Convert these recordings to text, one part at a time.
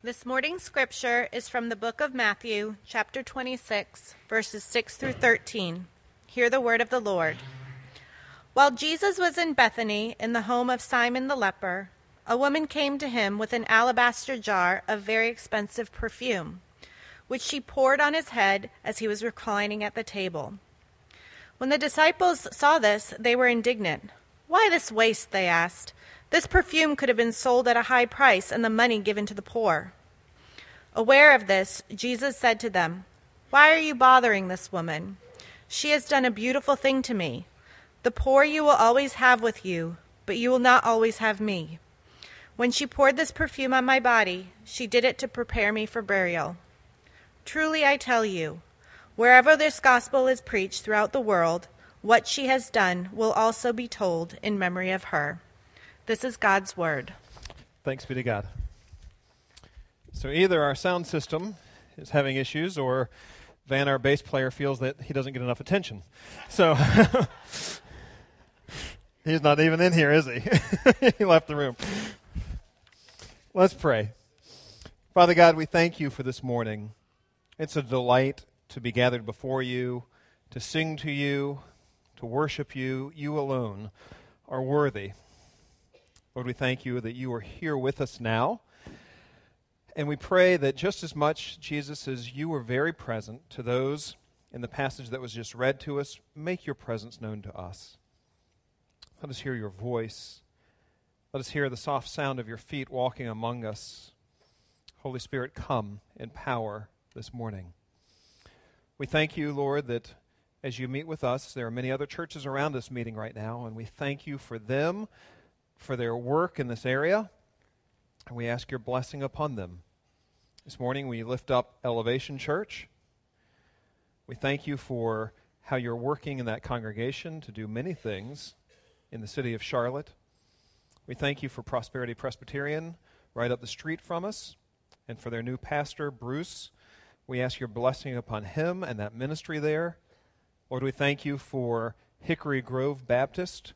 This morning's scripture is from the book of Matthew, chapter 26, verses 6 through 13. Hear the word of the Lord. While Jesus was in Bethany, in the home of Simon the leper, a woman came to him with an alabaster jar of very expensive perfume, which she poured on his head as he was reclining at the table. When the disciples saw this, they were indignant. Why this waste? they asked. This perfume could have been sold at a high price and the money given to the poor. Aware of this, Jesus said to them, Why are you bothering this woman? She has done a beautiful thing to me. The poor you will always have with you, but you will not always have me. When she poured this perfume on my body, she did it to prepare me for burial. Truly I tell you, wherever this gospel is preached throughout the world, what she has done will also be told in memory of her. This is God's word. Thanks be to God. So either our sound system is having issues, or Van, our bass player, feels that he doesn't get enough attention. So he's not even in here, is he? he left the room. Let's pray. Father God, we thank you for this morning. It's a delight to be gathered before you, to sing to you, to worship you. You alone are worthy. Lord, we thank you that you are here with us now. And we pray that just as much, Jesus, as you were very present to those in the passage that was just read to us, make your presence known to us. Let us hear your voice. Let us hear the soft sound of your feet walking among us. Holy Spirit, come in power this morning. We thank you, Lord, that as you meet with us, there are many other churches around us meeting right now, and we thank you for them for their work in this area, and we ask your blessing upon them. This morning we lift up Elevation Church. We thank you for how you're working in that congregation to do many things in the city of Charlotte. We thank you for Prosperity Presbyterian right up the street from us and for their new pastor, Bruce. We ask your blessing upon him and that ministry there. Lord, we thank you for Hickory Grove Baptist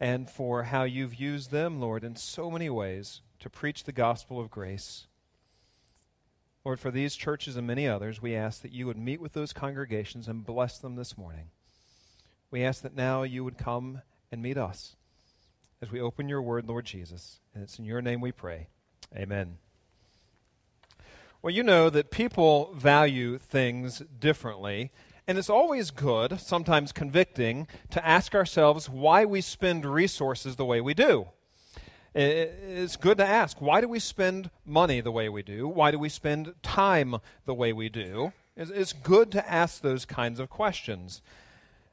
and for how you've used them, Lord, in so many ways to preach the gospel of grace. Lord, for these churches and many others, we ask that you would meet with those congregations and bless them this morning. We ask that now you would come and meet us as we open your word, Lord Jesus. And it's in your name we pray. Amen. Well, you know that people value things differently. And it's always good, sometimes convicting, to ask ourselves why we spend resources the way we do. It's good to ask why do we spend money the way we do? Why do we spend time the way we do? It's good to ask those kinds of questions.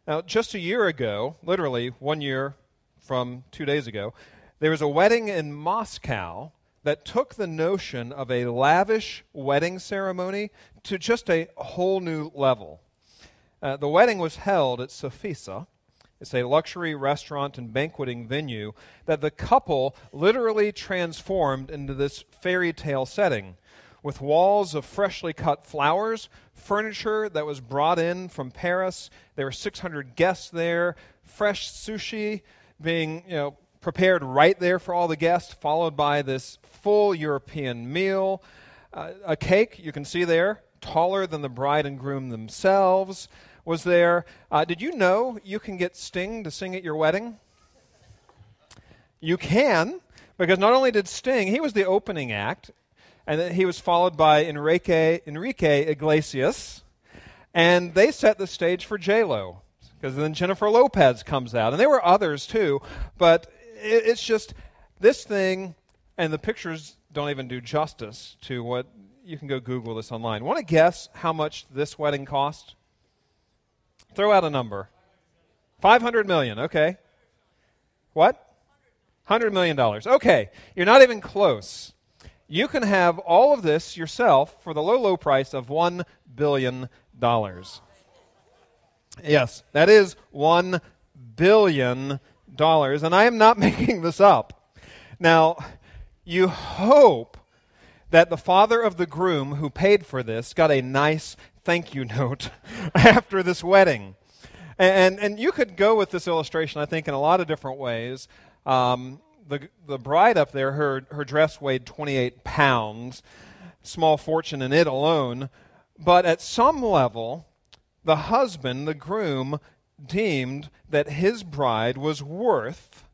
Now, just a year ago, literally one year from two days ago, there was a wedding in Moscow that took the notion of a lavish wedding ceremony to just a whole new level. Uh, the wedding was held at Safisa. It's a luxury restaurant and banqueting venue that the couple literally transformed into this fairy tale setting with walls of freshly cut flowers, furniture that was brought in from Paris. There were 600 guests there, fresh sushi being, you know, prepared right there for all the guests, followed by this full European meal. Uh, a cake, you can see there, taller than the bride and groom themselves was there. Uh, did you know you can get Sting to sing at your wedding? You can, because not only did Sting, he was the opening act, and he was followed by Enrique, Enrique Iglesias, and they set the stage for J Lo, because then Jennifer Lopez comes out, and there were others too, but it, it's just this thing, and the pictures don't even do justice to what you can go Google this online. Want to guess how much this wedding cost? Throw out a number. 500 million, okay. What? 100 million dollars. Okay, you're not even close. You can have all of this yourself for the low low price of 1 billion dollars. Yes, that is 1 billion dollars and I am not making this up. Now, you hope that the father of the groom who paid for this got a nice thank you note after this wedding. And, and you could go with this illustration, I think, in a lot of different ways. Um, the, the bride up there, her, her dress weighed 28 pounds, small fortune in it alone. But at some level, the husband, the groom, deemed that his bride was worth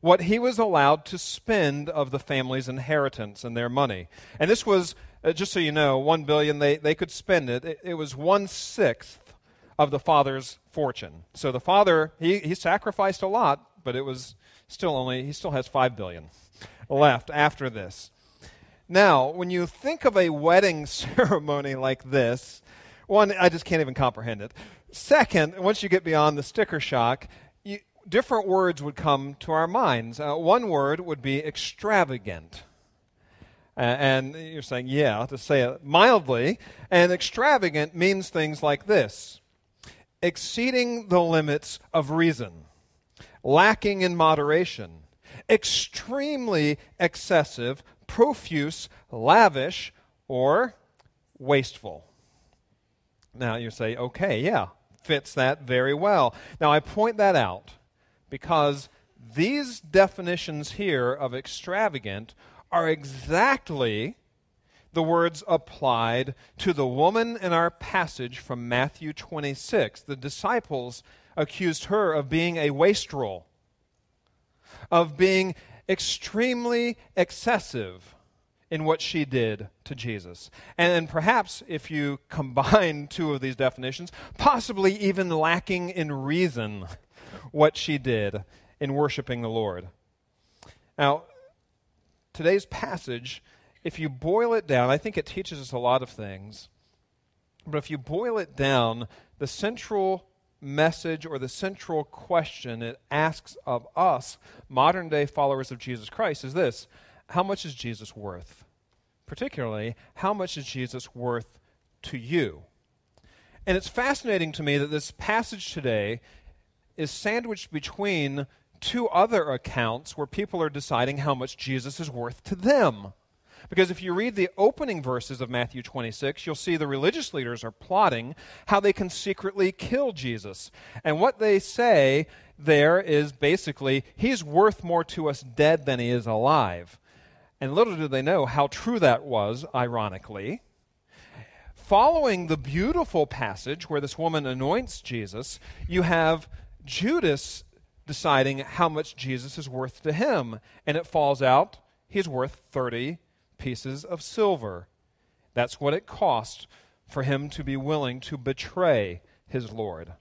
what he was allowed to spend of the family's inheritance and their money. And this was, uh, just so you know, one billion, they, they could spend it. it. It was one sixth of the father's fortune. So the father, he, he sacrificed a lot, but it was still only, he still has five billion left after this. Now, when you think of a wedding ceremony like this, one, I just can't even comprehend it. Second, once you get beyond the sticker shock, different words would come to our minds. Uh, one word would be extravagant. Uh, and you're saying, yeah, to say it mildly. And extravagant means things like this exceeding the limits of reason, lacking in moderation, extremely excessive, profuse, lavish, or wasteful. Now you say, okay, yeah, fits that very well. Now I point that out because these definitions here of extravagant are exactly the words applied to the woman in our passage from Matthew 26. The disciples accused her of being a wastrel, of being extremely excessive in what she did to Jesus. And, and perhaps if you combine two of these definitions, possibly even lacking in reason what she did in worshiping the Lord. Now, today's passage, if you boil it down, I think it teaches us a lot of things. But if you boil it down, the central message or the central question it asks of us, modern day followers of Jesus Christ, is this How much is Jesus worth? Particularly, how much is Jesus worth to you? And it's fascinating to me that this passage today is sandwiched between two other accounts where people are deciding how much Jesus is worth to them. Because if you read the opening verses of Matthew 26, you'll see the religious leaders are plotting how they can secretly kill Jesus. And what they say there is basically, he's worth more to us dead than he is alive. And little do they know how true that was, ironically. Following the beautiful passage where this woman anoints Jesus, you have Judas deciding how much Jesus is worth to him. And it falls out he's worth 30 pieces of silver. That's what it cost for him to be willing to betray his Lord.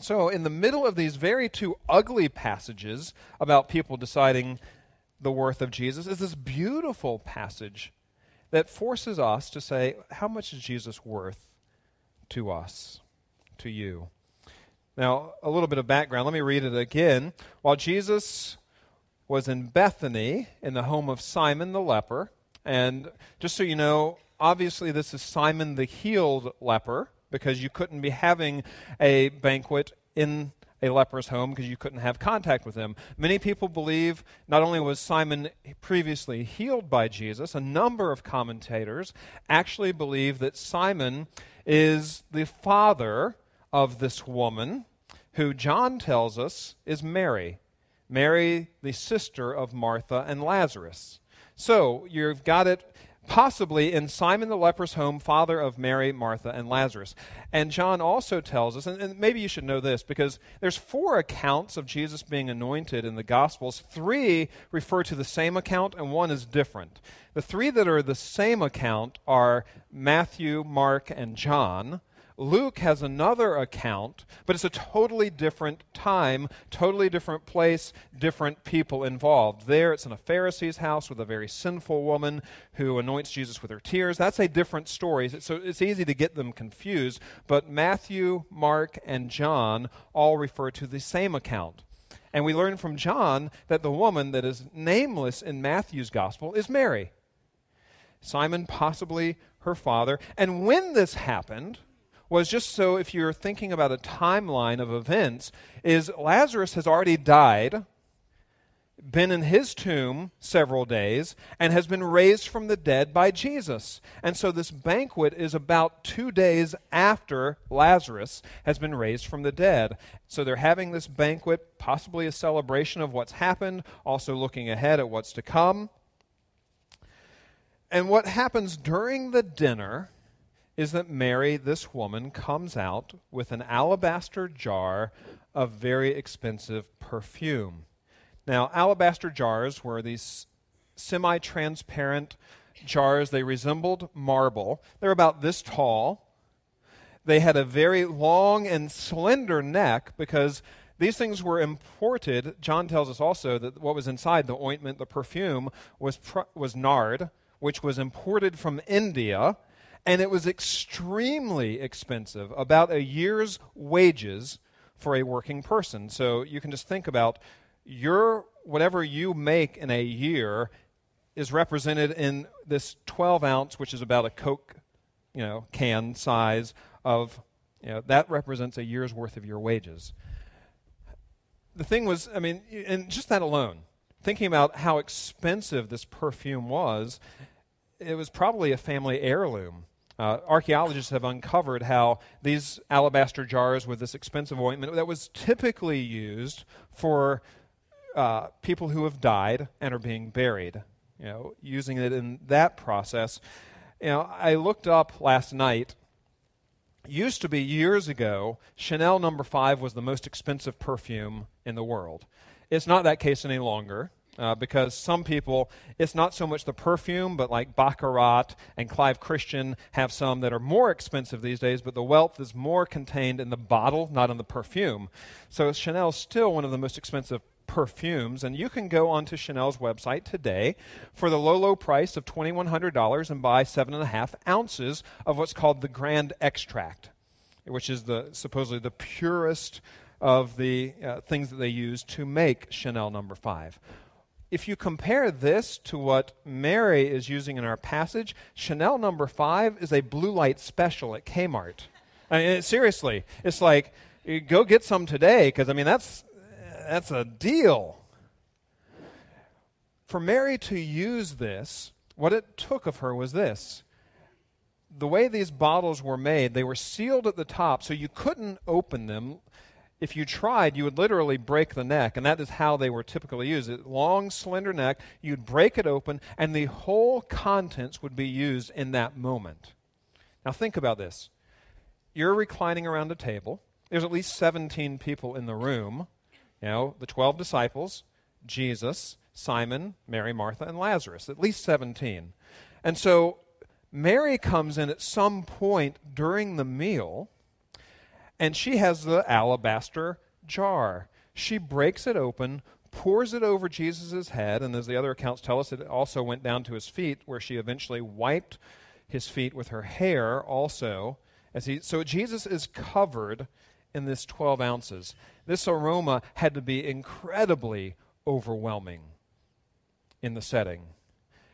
So, in the middle of these very two ugly passages about people deciding the worth of Jesus, is this beautiful passage that forces us to say, How much is Jesus worth to us, to you? Now, a little bit of background. Let me read it again. While Jesus was in Bethany in the home of Simon the leper, and just so you know, obviously this is Simon the healed leper because you couldn't be having a banquet in a leper's home because you couldn't have contact with him. Many people believe not only was Simon previously healed by Jesus, a number of commentators actually believe that Simon is the father of this woman who John tells us is Mary. Mary, the sister of Martha and Lazarus. So you've got it possibly in Simon the leper's home, father of Mary, Martha, and Lazarus. And John also tells us, and, and, maybe you should know this, because there's four accounts of Jesus being anointed in the Gospels. Three refer to the same account, and one is different. The three that are the same account are Matthew, Mark, and John. Luke has another account, but it's a totally different time, totally different place, different people involved. There, it's in a Pharisee's house with a very sinful woman who anoints Jesus with her tears. That's a different story. So it's easy to get them confused, but Matthew, Mark, and John all refer to the same account. And we learn from John that the woman that is nameless in Matthew's gospel is Mary. Simon, possibly her father. And when this happened, was just so if you're thinking about a timeline of events, is Lazarus has already died. been in his tomb several days and has been raised from the dead by Jesus. And so this banquet is about two days after Lazarus has been raised from the dead. So they're having this banquet, possibly a celebration of what's happened, also looking ahead at what's to come. And what happens during the dinner is that Mary, this woman, comes out with an alabaster jar of very expensive perfume. Now, alabaster jars were these semi transparent jars. They resembled marble. They're about this tall. They had a very long and slender neck because these things were imported. John tells us also that what was inside the ointment, the perfume, was, pr- was nard, which was imported from India, and it was extremely expensive, about a year's wages for a working person. So you can just think about your whatever you make in a year is represented in this 12 ounce, which is about a Coke, you know, can size of, you know, that represents a year's worth of your wages. The thing was, I mean, and just that alone, thinking about how expensive this perfume was, it was probably a family heirloom. Uh, archaeologists have uncovered how these alabaster jars with this expensive ointment that was typically used for uh, people who have died and are being buried. You know, using it in that process. You know, I looked up last night. Used to be years ago, Chanel Number no. Five was the most expensive perfume in the world. It's not that case any longer. Uh, because some people, it's not so much the perfume, but like Baccarat and Clive Christian have some that are more expensive these days, but the wealth is more contained in the bottle, not in the perfume. So Chanel is still one of the most expensive perfumes, and you can go onto Chanel's website today for the low, low price of $2,100 and buy seven and a half ounces of what's called the Grand Extract, which is the supposedly the purest of the uh, things that they use to make Chanel number five. If you compare this to what Mary is using in our passage, Chanel number five is a blue light special at Kmart. I mean, seriously, it's like go get some today because I mean that's that's a deal. For Mary to use this, what it took of her was this. The way these bottles were made, they were sealed at the top, so you couldn't open them. If you tried, you would literally break the neck, and that is how they were typically used. A long, slender neck, you'd break it open, and the whole contents would be used in that moment. Now, think about this. You're reclining around a table. There's at least 17 people in the room. You know, the 12 disciples, Jesus, Simon, Mary, Martha, and Lazarus, at least 17. And so Mary comes in at some point during the meal, and she has the alabaster jar. She breaks it open, pours it over Jesus' head, and as the other accounts tell us, it also went down to his feet, where she eventually wiped his feet with her hair also. As he, so Jesus is covered in this 12 ounces. This aroma had to be incredibly overwhelming in the setting.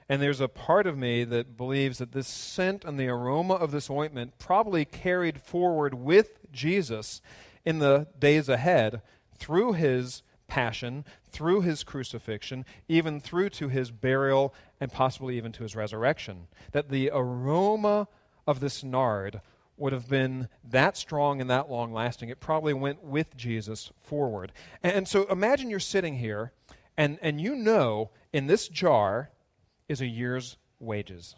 And there's a part of me that believes that this scent and the aroma of this ointment probably carried forward with Jesus in the days ahead through his passion, through his crucifixion, even through to his burial, and possibly even to his resurrection. That the aroma of this nard would have been that strong and that long lasting. It probably went with Jesus forward. And, so imagine you're sitting here and, and you know in this jar is a year's wages.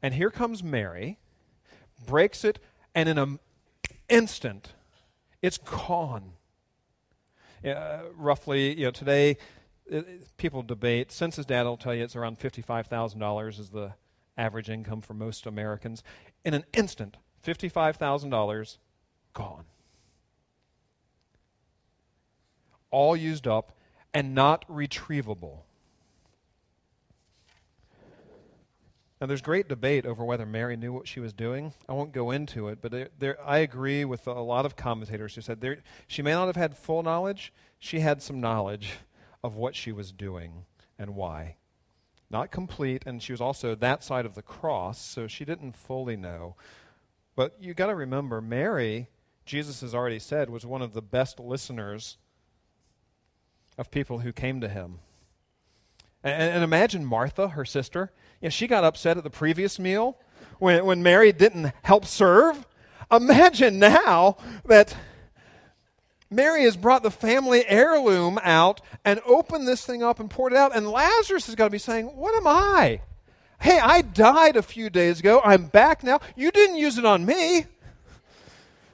And here comes Mary, breaks it, and in an instant, it's gone. Uh, roughly, you know, today, uh, people debate. Census data will tell you it's around $55,000 is the average income for most Americans. In an instant, $55,000 gone. All used up and not retrievable. Now, there's great debate over whether Mary knew what she was doing. I won't go into it, but there, there, I agree with a lot of commentators who said there, she may not have had full knowledge, she had some knowledge of what she was doing and why not complete, and she was also that side of the cross, so she didn't fully know. But you got to remember, Mary, Jesus has already said, was one of the best listeners of people who came to him. And, and imagine Martha, her sister. You know, she got upset at the previous meal when, when Mary didn't help serve. Imagine now that Mary has brought the family heirloom out and opened this thing up and poured it out, and Lazarus has got to be saying, What am I? Hey, I died a few days ago. I'm back now. You didn't use it on me. You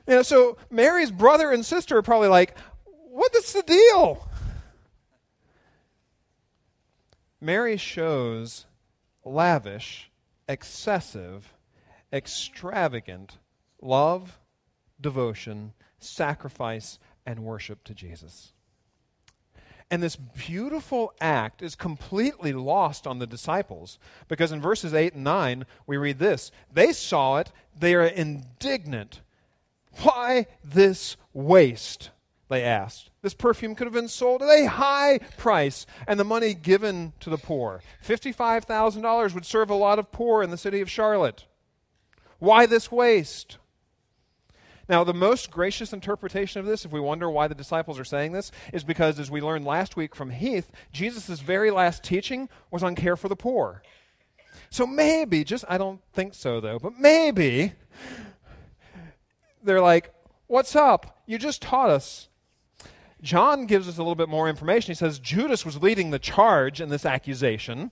know, so Mary's brother and sister are probably like, What is the deal? Mary shows lavish, excessive, extravagant love, devotion, sacrifice, and worship to Jesus. And this beautiful act is completely lost on the disciples because in verses 8 and 9, we read this They saw it, they are indignant. Why this waste? They asked. This perfume could have been sold at a high price and the money given to the poor. $55,000 would serve a lot of poor in the city of Charlotte. Why this waste? Now, the most gracious interpretation of this, if we wonder why the disciples are saying this, is because, as we learned last week from Heath, Jesus' very last teaching was on care for the poor. So maybe, just, I don't think so though, but maybe they're like, What's up? You just taught us. John gives us a little bit more information. He says Judas was leading the charge in this accusation.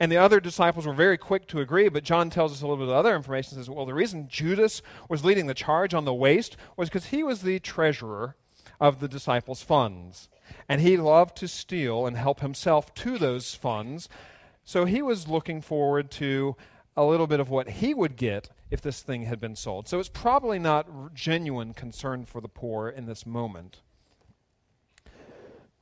And the other disciples were very quick to agree, but John tells us a little bit of other information. Says, well, the reason Judas was leading the charge on the waste was because he was the treasurer of the disciples' funds. And he loved to steal and help himself to those funds. So he was looking forward to a little bit of what he would get if this thing had been sold. So it's probably not genuine concern for the poor in this moment.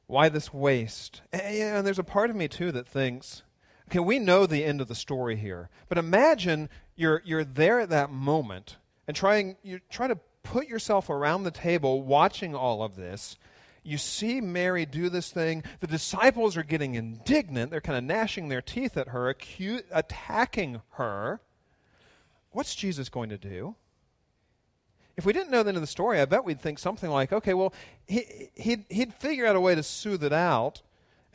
Why this waste? And there's a part of me, too, that thinks Okay, we know the end of the story here, but imagine you're, you're there at that moment and trying, you try to put yourself around the table watching all of this. You see Mary do this thing. The disciples are getting indignant. They're kind of gnashing their teeth at her, acu- attacking her. What's Jesus going to do? If we didn't know the end of the story, I bet we'd think something like, okay, well, he, he'd, he'd figure out a way to soothe it out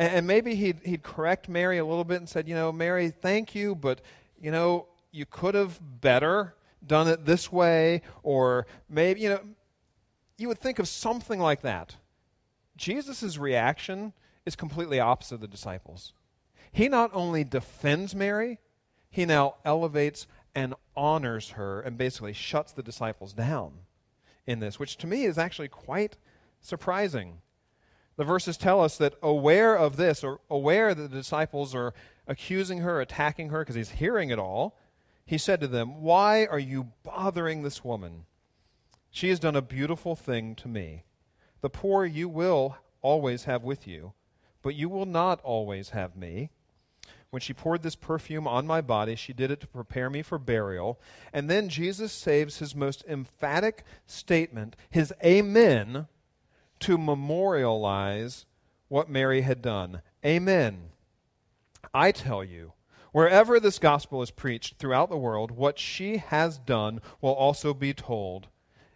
and, and maybe he'd, he'd correct Mary a little bit and said, you know, Mary, thank you, but, you know, you could have better done it this way, or maybe, you know, you would think of something like that. Jesus' reaction is completely opposite of the disciples. He not only defends Mary, he now elevates and honors her and basically shuts the disciples down in this, which to me is actually quite surprising. The verses tell us that aware of this, or aware that the disciples are accusing her, attacking her, because he's hearing it all, he said to them, Why are you bothering this woman? She has done a beautiful thing to me. The poor you will always have with you, but you will not always have me. When she poured this perfume on my body, she did it to prepare me for burial. And then Jesus saves his most emphatic statement, his amen, to memorialize what Mary had done. Amen. I tell you, wherever this gospel is preached throughout the world, what she has done will also be told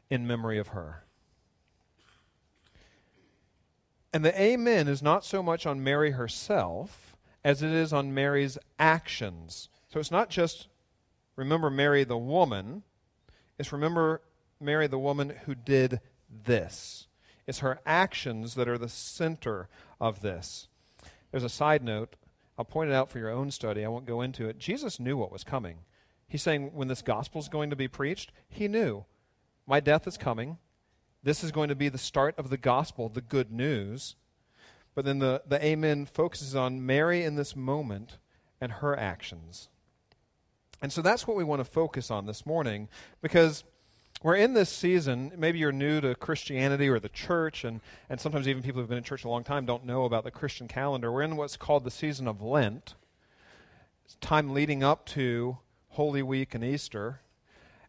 in memory of her. And the amen is not so much on Mary herself as it is on Mary's actions. So it's not just remember Mary the woman, it's remember Mary the woman who did this. It's her actions that are the center of this. There's a side note. I'll point it out for your own study. I won't go into it. Jesus knew what was coming. He's saying when this gospel is going to be preached, he knew my death is coming. This is going to be the start of the gospel, the good news. But then the, the amen focuses on Mary in this moment and her actions. And so that's what we want to focus on this morning because we're in this season, maybe you're new to Christianity or the church, and, and sometimes even people who've been in church a long time don't know about the Christian calendar. We're in what's called the season of Lent. It's time leading up to Holy Week and Easter.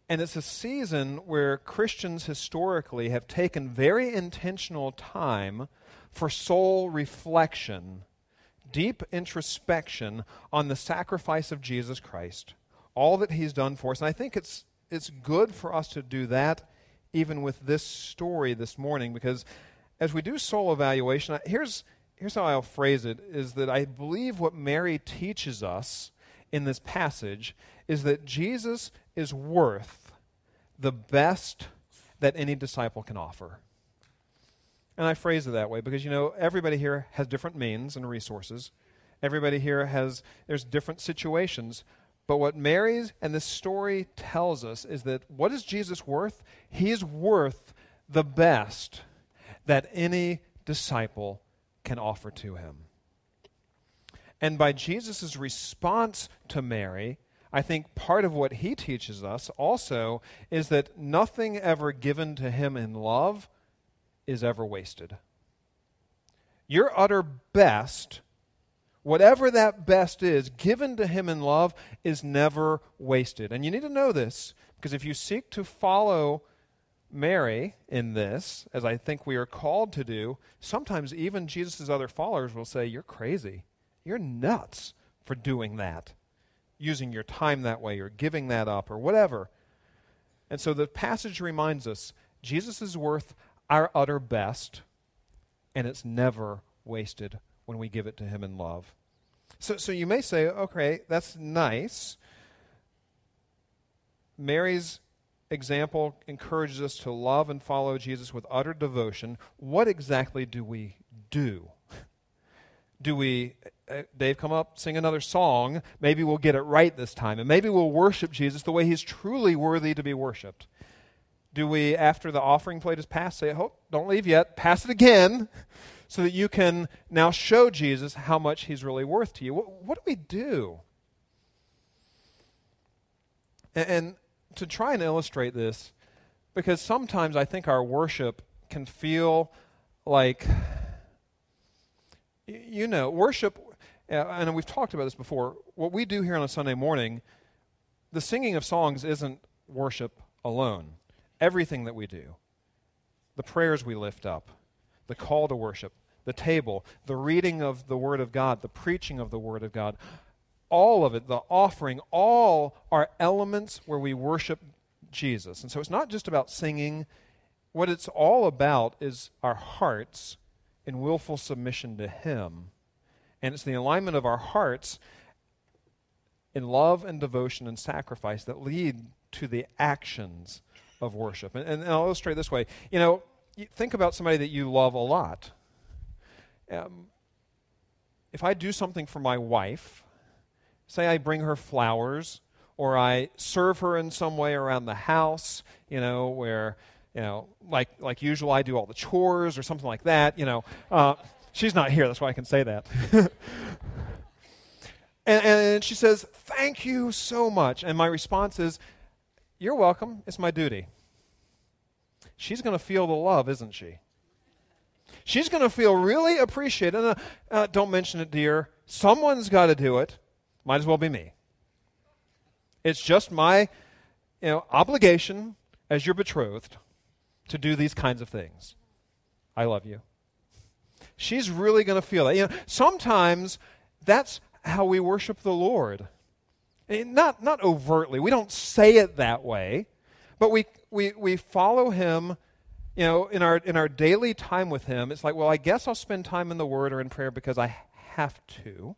And it's a season where Christians historically have taken very intentional time for soul reflection, deep introspection on the sacrifice of Jesus Christ, all that he's done for us. And I think it's it's good for us to do that even with this story this morning because as we do soul evaluation, here's, here's how I'll phrase it is that I believe what Mary teaches us in this passage is that Jesus is worth the best that any disciple can offer. And I phrase it that way because, you know, everybody here has different means and resources. Everybody here has, there's different situations. But what Mary's and this story tells us is that what is Jesus worth? He's worth the best that any disciple can offer to him. And by Jesus' response to Mary, I think part of what he teaches us also is that nothing ever given to him in love is ever wasted. Your utter best, whatever that best is, given to him in love, is never wasted. And you need to know this because if you seek to follow Mary in this, as I think we are called to do, sometimes even Jesus' other followers will say, You're crazy. You're nuts for doing that, using your time that way, or giving that up, or whatever. And so the passage reminds us Jesus is worth our utter best, and it's never wasted when we give it to Him in love. So, so you may say, okay, that's nice. Mary's example encourages us to love and follow Jesus with utter devotion. What exactly do we do? Do we, Dave, come up, sing another song? Maybe we'll get it right this time, and maybe we'll worship Jesus the way he's truly worthy to be worshiped. Do we, after the offering plate is passed, say, oh, don't leave yet, pass it again, so that you can now show Jesus how much he's really worth to you? What, what do we do? And, and to try and illustrate this, because sometimes I think our worship can feel like, you know, worship, uh, and we've talked about this before, what we do here on a Sunday morning, the singing of songs isn't worship alone. Everything that we do, the prayers we lift up, the call to worship, the table, the reading of the Word of God, the preaching of the Word of God, all of it, the offering, all are elements where we worship Jesus. And so it's not just about singing. What it's all about is our hearts in willful submission to Him. And it's the alignment of our hearts in love and devotion and sacrifice that lead to the actions of worship. And, and I'll illustrate this way. You know, think about somebody that you love a lot. Um, if I do something for my wife, Say I bring her flowers or I serve her in some way around the house, you know, where, you know, like, like usual, I do all the chores or something like that, you know. Uh, she's not here, that's why I can say that. and, and she says, Thank you so much. And my response is, You're welcome. It's my duty. She's going to feel the love, isn't she? She's going to feel really appreciated. Uh, uh, don't mention it, dear. Someone's got to do it. Might as well be me. It's just my you know, obligation as your betrothed to do these kinds of things. I love you. She's really going to feel that. You know, sometimes that's how we worship the Lord. Not, not overtly. We don't say it that way, but we, we, we follow him you know, in our, in our daily time with him. It's like, well, I guess I'll spend time in the Word or in prayer because I have to.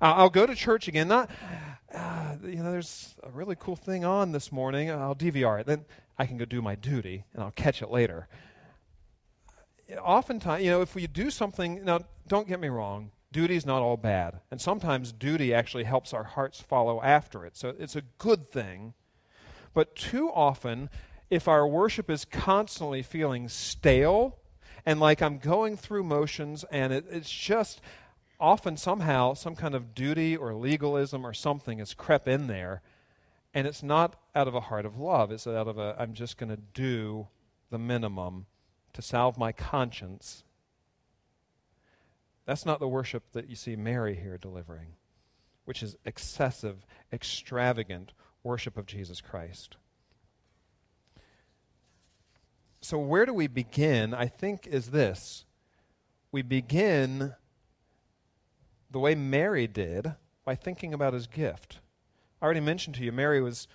I'll go to church again. Not, uh, you know, there's a really cool thing on this morning. I'll DVR it. Then I can go do my duty, and I'll catch it later. Oftentimes, you know, if we do something, now, don't get me wrong, duty is not all bad. And sometimes duty actually helps our hearts follow after it. So it's a good thing. But too often, if our worship is constantly feeling stale and like I'm going through motions and it, it's just, often somehow some kind of duty or legalism or something has crept in there and it's not out of a heart of love it's out of a i'm just going to do the minimum to salve my conscience that's not the worship that you see mary here delivering which is excessive extravagant worship of jesus christ so where do we begin i think is this we begin the way Mary did by thinking about his gift. I already mentioned to you, Mary was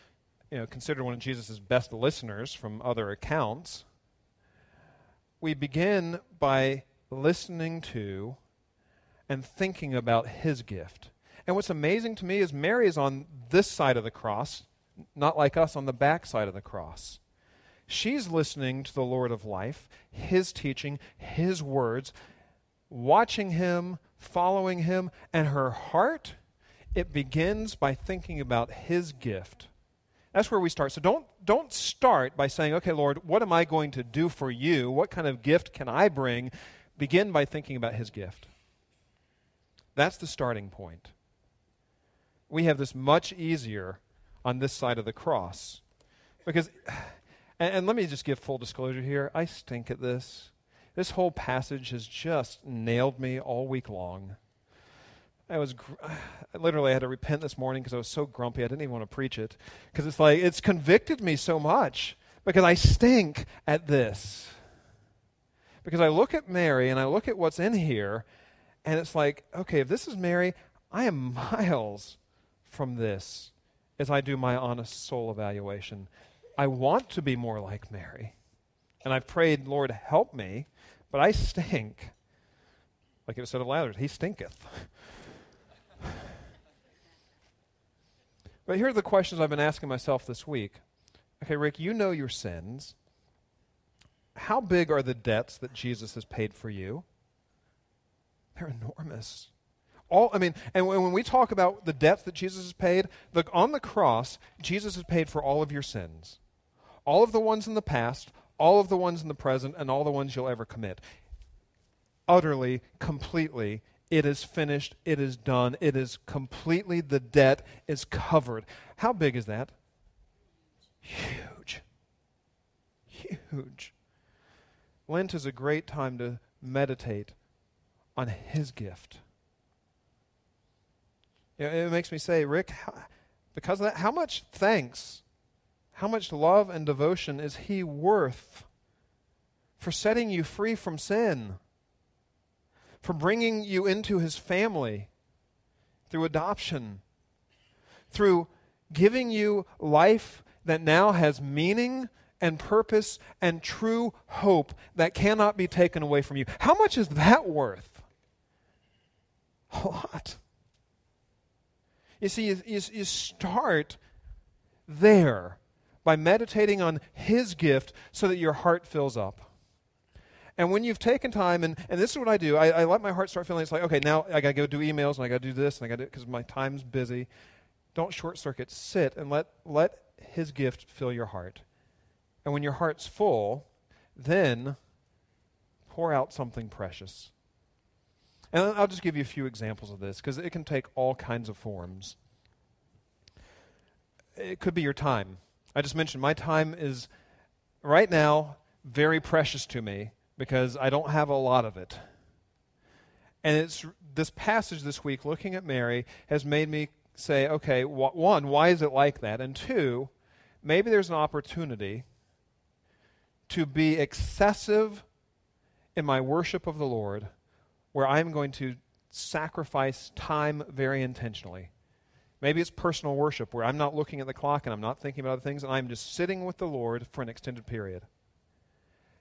you know, considered one of Jesus' best listeners from other accounts. We begin by listening to and thinking about his gift. And what's amazing to me is Mary is on this side of the cross, not like us on the back side of the cross. She's listening to the Lord of life, his teaching, his words, watching him, following him, and her heart, it begins by thinking about his gift. That's where we start. So don't don't start by saying, "Okay, Lord, what am I going to do for you? What kind of gift can I bring?" Begin by thinking about his gift. That's the starting point. We have this much easier on this side of the cross. Because and, and let me just give full disclosure here. I stink at this. This whole passage has just nailed me all week long. I was gr- I literally had to repent this morning because I was so grumpy. I didn't even want to preach it because it's like it's convicted me so much because I stink at this. Because I look at Mary and I look at what's in here and it's like, okay, if this is Mary, I am miles from this as I do my honest soul evaluation. I want to be more like Mary. And I've prayed, Lord, help me, but I stink. Like it said of Lazarus, he stinketh. but here are the questions I've been asking myself this week. Okay, Rick, you know your sins. How big are the debts that Jesus has paid for you? They're enormous. All, I mean, and when we talk about the debts that Jesus has paid, look, on the cross, Jesus has paid for all of your sins. All of the ones in the past, all of the ones in the present, and all the ones you'll ever commit. Utterly, completely, it is finished, it is done, it is completely, the debt is covered. How big is that? Huge. Huge. Lent is a great time to meditate on His gift. It makes me say, Rick, because of that, how much thanks, how much love and devotion is He worth for setting you free from sin, for bringing you into His family through adoption, through giving you life that now has meaning and purpose and true hope that cannot be taken away from you. How much is that worth? A lot. You see, you, you, you start there by meditating on His gift so that your heart fills up. And when you've taken time, and, and this is what I do, I, I let my heart start feeling it's like, okay, now I got to go do emails and I got to do this and I got to because my time's busy. Don't short circuit. Sit and let, let His gift fill your heart. And when your heart's full, then pour out something precious. And I'll just give you a few examples of this because it can take all kinds of forms. It could be your time. I just mentioned my time is right now very precious to me because I don't have a lot of it. And it's this passage this week, looking at Mary, has made me say, okay, wh- one, why is it like that? And two, maybe there's an opportunity to be excessive in my worship of the Lord where I'm going to sacrifice time very intentionally. Maybe it's personal worship where I'm not looking at the clock and I'm not thinking about other things and I'm just sitting with the Lord for an extended period.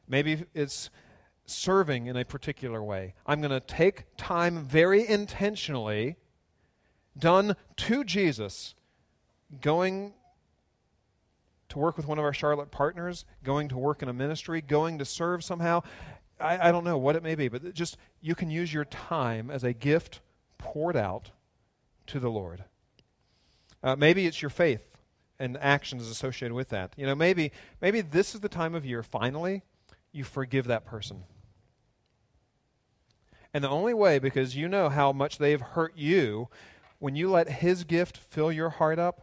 Maybe it's serving in a particular way. I'm going to take time very intentionally, done to Jesus, going to work with one of our Charlotte partners, going to work in a ministry, going to serve somehow, I, I don't know what it may be, but just you can use your time as a gift poured out to the Lord. Uh, maybe it's your faith and actions associated with that. You know, maybe maybe this is the time of year finally you forgive that person. And the only way because you know how much they've hurt you, when you let his gift fill your heart up,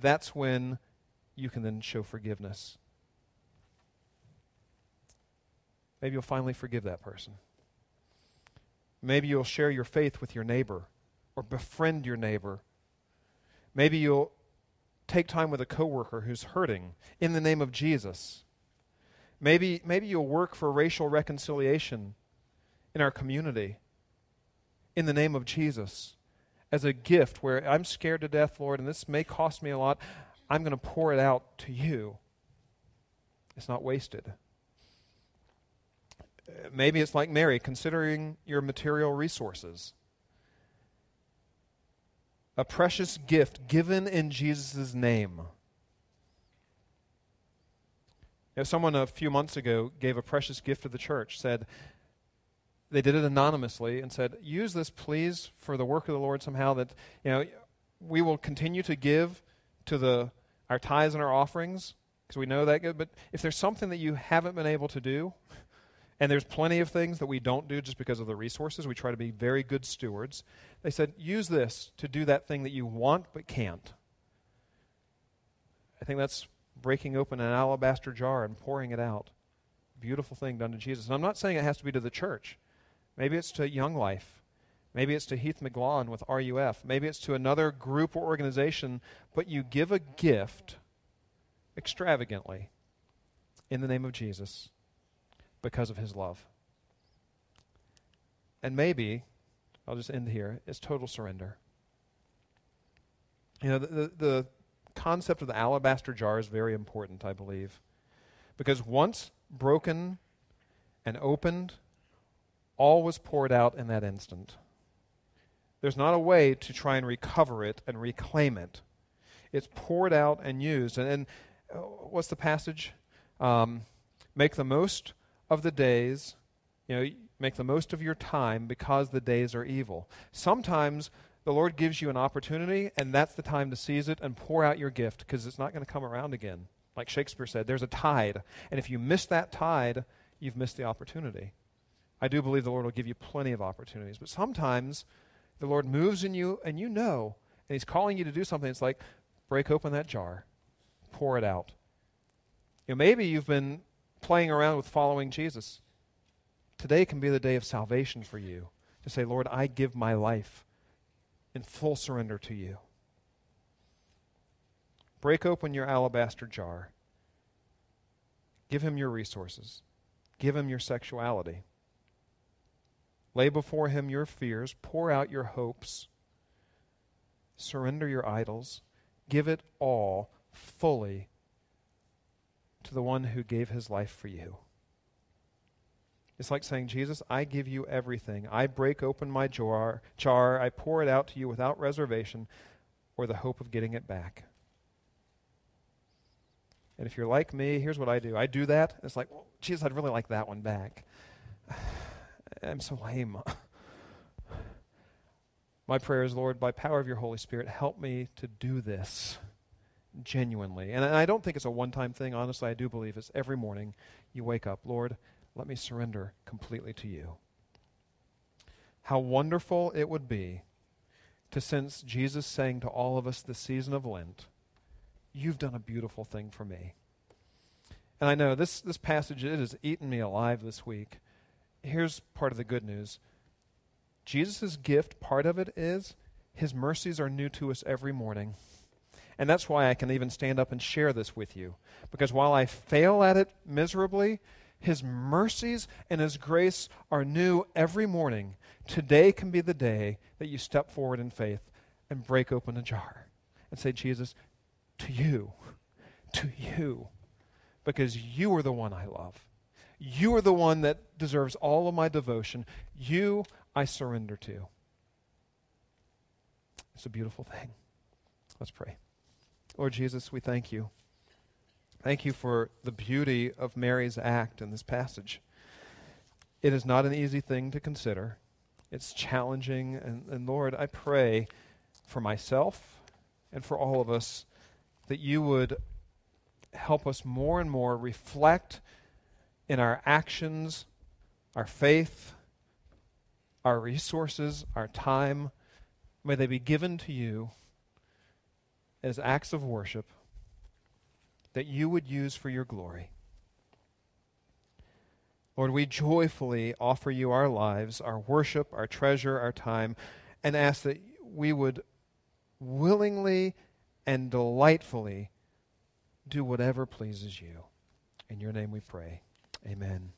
that's when you can then show forgiveness. Maybe you'll finally forgive that person. Maybe you'll share your faith with your neighbor or befriend your neighbor. Maybe you'll take time with a coworker who's hurting in the name of Jesus. Maybe, maybe you'll work for racial reconciliation in our community in the name of Jesus as a gift where I'm scared to death, Lord, and this may cost me a lot. I'm going to pour it out to you. It's not wasted Maybe it's like Mary, considering your material resources. A precious gift given in Jesus' name. You know, someone a few months ago gave a precious gift to the church, said, they did it anonymously and said, use this, please, for the work of the Lord somehow that, you know, we will continue to give to the, our tithes and our offerings because we know that good. But if there's something that you haven't been able to do, and there's plenty of things that we don't do just because of the resources, we try to be very good stewards. They said, use this to do that thing that you want but can't. I think that's breaking open an alabaster jar and pouring it out. Beautiful thing done to Jesus. And I'm not saying it has to be to the church. Maybe it's to Young Life. Maybe it's to Heath McGlawn with RUF. Maybe it's to another group or organization, but you give a gift extravagantly in the name of Jesus because of his love. And maybe, I'll just end here, it's total surrender. You know, the, the, the concept of the alabaster jar is very important, I believe. Because once broken and opened, all was poured out in that instant. There's not a way to try and recover it and reclaim it. It's poured out and used. And, and uh, what's the passage? Um, make the most of the days, you know, make the most of your time because the days are evil. Sometimes the Lord gives you an opportunity, and that's the time to seize it and pour out your gift because it's not going to come around again. Like Shakespeare said, there's a tide. And if you miss that tide, you've missed the opportunity. I do believe the Lord will give you plenty of opportunities. But sometimes the Lord moves in you and you know, and He's calling you to do something. It's like, break open that jar, pour it out. You know, maybe you've been playing around with following Jesus. Today can be the day of salvation for you to say, Lord, I give my life in full surrender to you. Break open your alabaster jar. Give him your resources. Give him your sexuality. Lay before him your fears, pour out your hopes, surrender your idols, give it all fully to the one who gave his life for you. It's like saying, Jesus, I give you everything. I break open my jar, jar, I pour it out to you without reservation or the hope of getting it back. And if you're like me, here's what I do. I do that. It's like, well, Jesus, I'd really like that one back. I'm so lame. My prayer is, Lord, by power of your Holy Spirit, help me to do this genuinely. And I don't think it's a one time thing. Honestly, I do believe it's every morning you wake up, Lord, let me surrender completely to you. How wonderful it would be to sense Jesus saying to all of us this season of Lent, You've done a beautiful thing for me. And I know this, this passage, it has eaten me alive this week here's part of the good news Jesus' gift, part of it is his mercies are new to us every morning. And that's why I can even stand up and share this with you. Because while I fail at it miserably, his mercies and his grace are new every morning. Today can be the day that you step forward in faith and break open a jar and say, Jesus, to you, to you, because you are the one I love. You are the one that deserves all of my devotion. You I surrender to. It's a beautiful thing. Let's pray. Lord Jesus, we thank you. Thank you for the beauty of Mary's act in this passage. It is not an easy thing to consider. It's challenging. And, and Lord, I pray for myself and for all of us that you would help us more and more reflect in our actions, our faith, our resources, our time. May they be given to you as acts of worship that you would use for your glory. Lord, we joyfully offer you our lives, our worship, our treasure, our time, and ask that we would willingly and delightfully do whatever pleases you. In your name we pray. Amen.